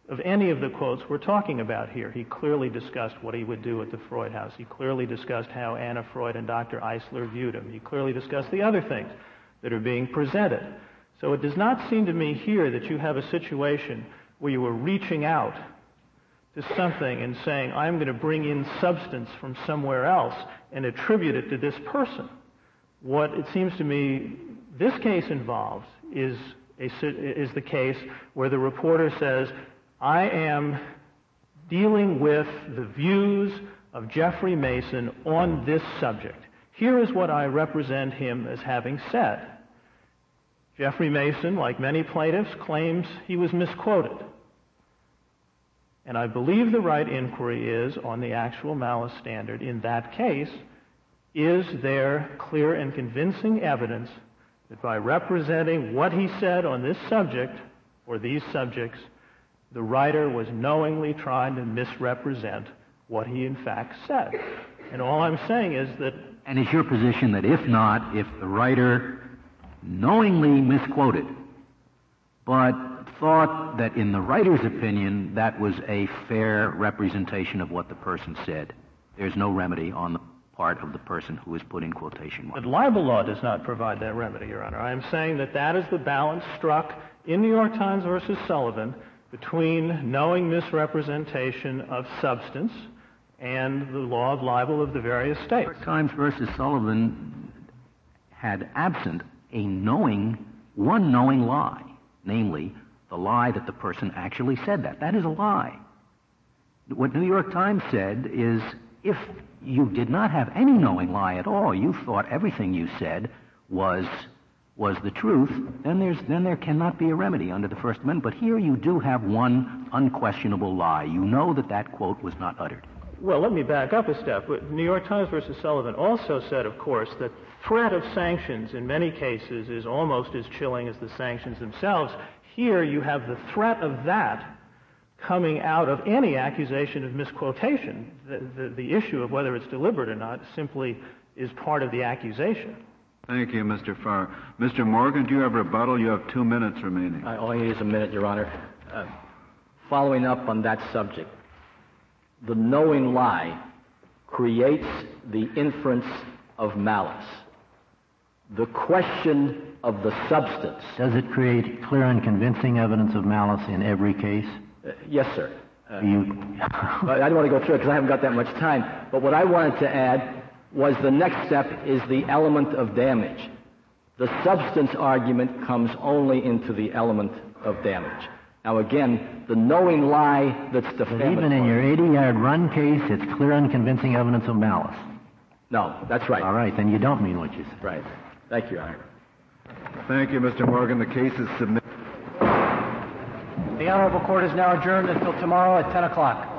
of any of the quotes we're talking about here. He clearly discussed what he would do at the Freud house. He clearly discussed how Anna Freud and Dr. Eissler viewed him. He clearly discussed the other things that are being presented. So it does not seem to me here that you have a situation where you are reaching out to something and saying, I'm going to bring in substance from somewhere else and attribute it to this person. What it seems to me this case involves is, is the case where the reporter says, I am dealing with the views of Jeffrey Masson on this subject. Here is what I represent him as having said. Jeffrey Masson, like many plaintiffs, claims he was misquoted. And I believe the right inquiry is on the actual malice standard. In that case, is there clear and convincing evidence that by representing what he said on this subject or these subjects, the writer was knowingly trying to misrepresent what he in fact said? And all I'm saying is that. And is your position that if not, if the writer knowingly misquoted, but thought that in the writer's opinion that was a fair representation of what the person said, there's no remedy on the part of the person who is put in quotation marks. But libel law does not provide that remedy, Your Honor. I am saying that that is the balance struck in New York Times versus Sullivan between knowing misrepresentation of substance and the law of libel of the various states. New York Times versus Sullivan had absent a knowing, one knowing lie, namely the lie that the person actually said that. That is a lie. What New York Times said is if you did not have any knowing lie at all, you thought everything you said was was the truth, then there's then there cannot be a remedy under the First Amendment. But here you do have one unquestionable lie. You know that that quote was not uttered. Well, let me back up a step. New York Times versus Sullivan also said, of course, that threat of sanctions in many cases is almost as chilling as the sanctions themselves. Here you have the threat of that coming out of any accusation of misquotation. The, the, the, issue of whether it's deliberate or not simply is part of the accusation. Thank you, Mr. Farr. Mr. Morgan, do you have rebuttal? You have two minutes remaining. I only need a minute, Your Honor. Uh, following up on that subject, the knowing lie creates the inference of malice. The question of the substance. Does it create clear and convincing evidence of malice in every case? Uh, yes, sir. Uh, you... I don't want to go through it because I haven't got that much time. But what I wanted to add was the next step is the element of damage. The substance argument comes only into the element of damage. Now, again, the knowing lie that's defamatory. Even in your 80-yard run case, it's clear and convincing evidence of malice. No, that's right. All right, then you don't mean what you said. Right. Thank you, Your Honor. Thank you, Mr. Morgan. The case is submitted. The Honorable Court is now adjourned until tomorrow at 10 o'clock.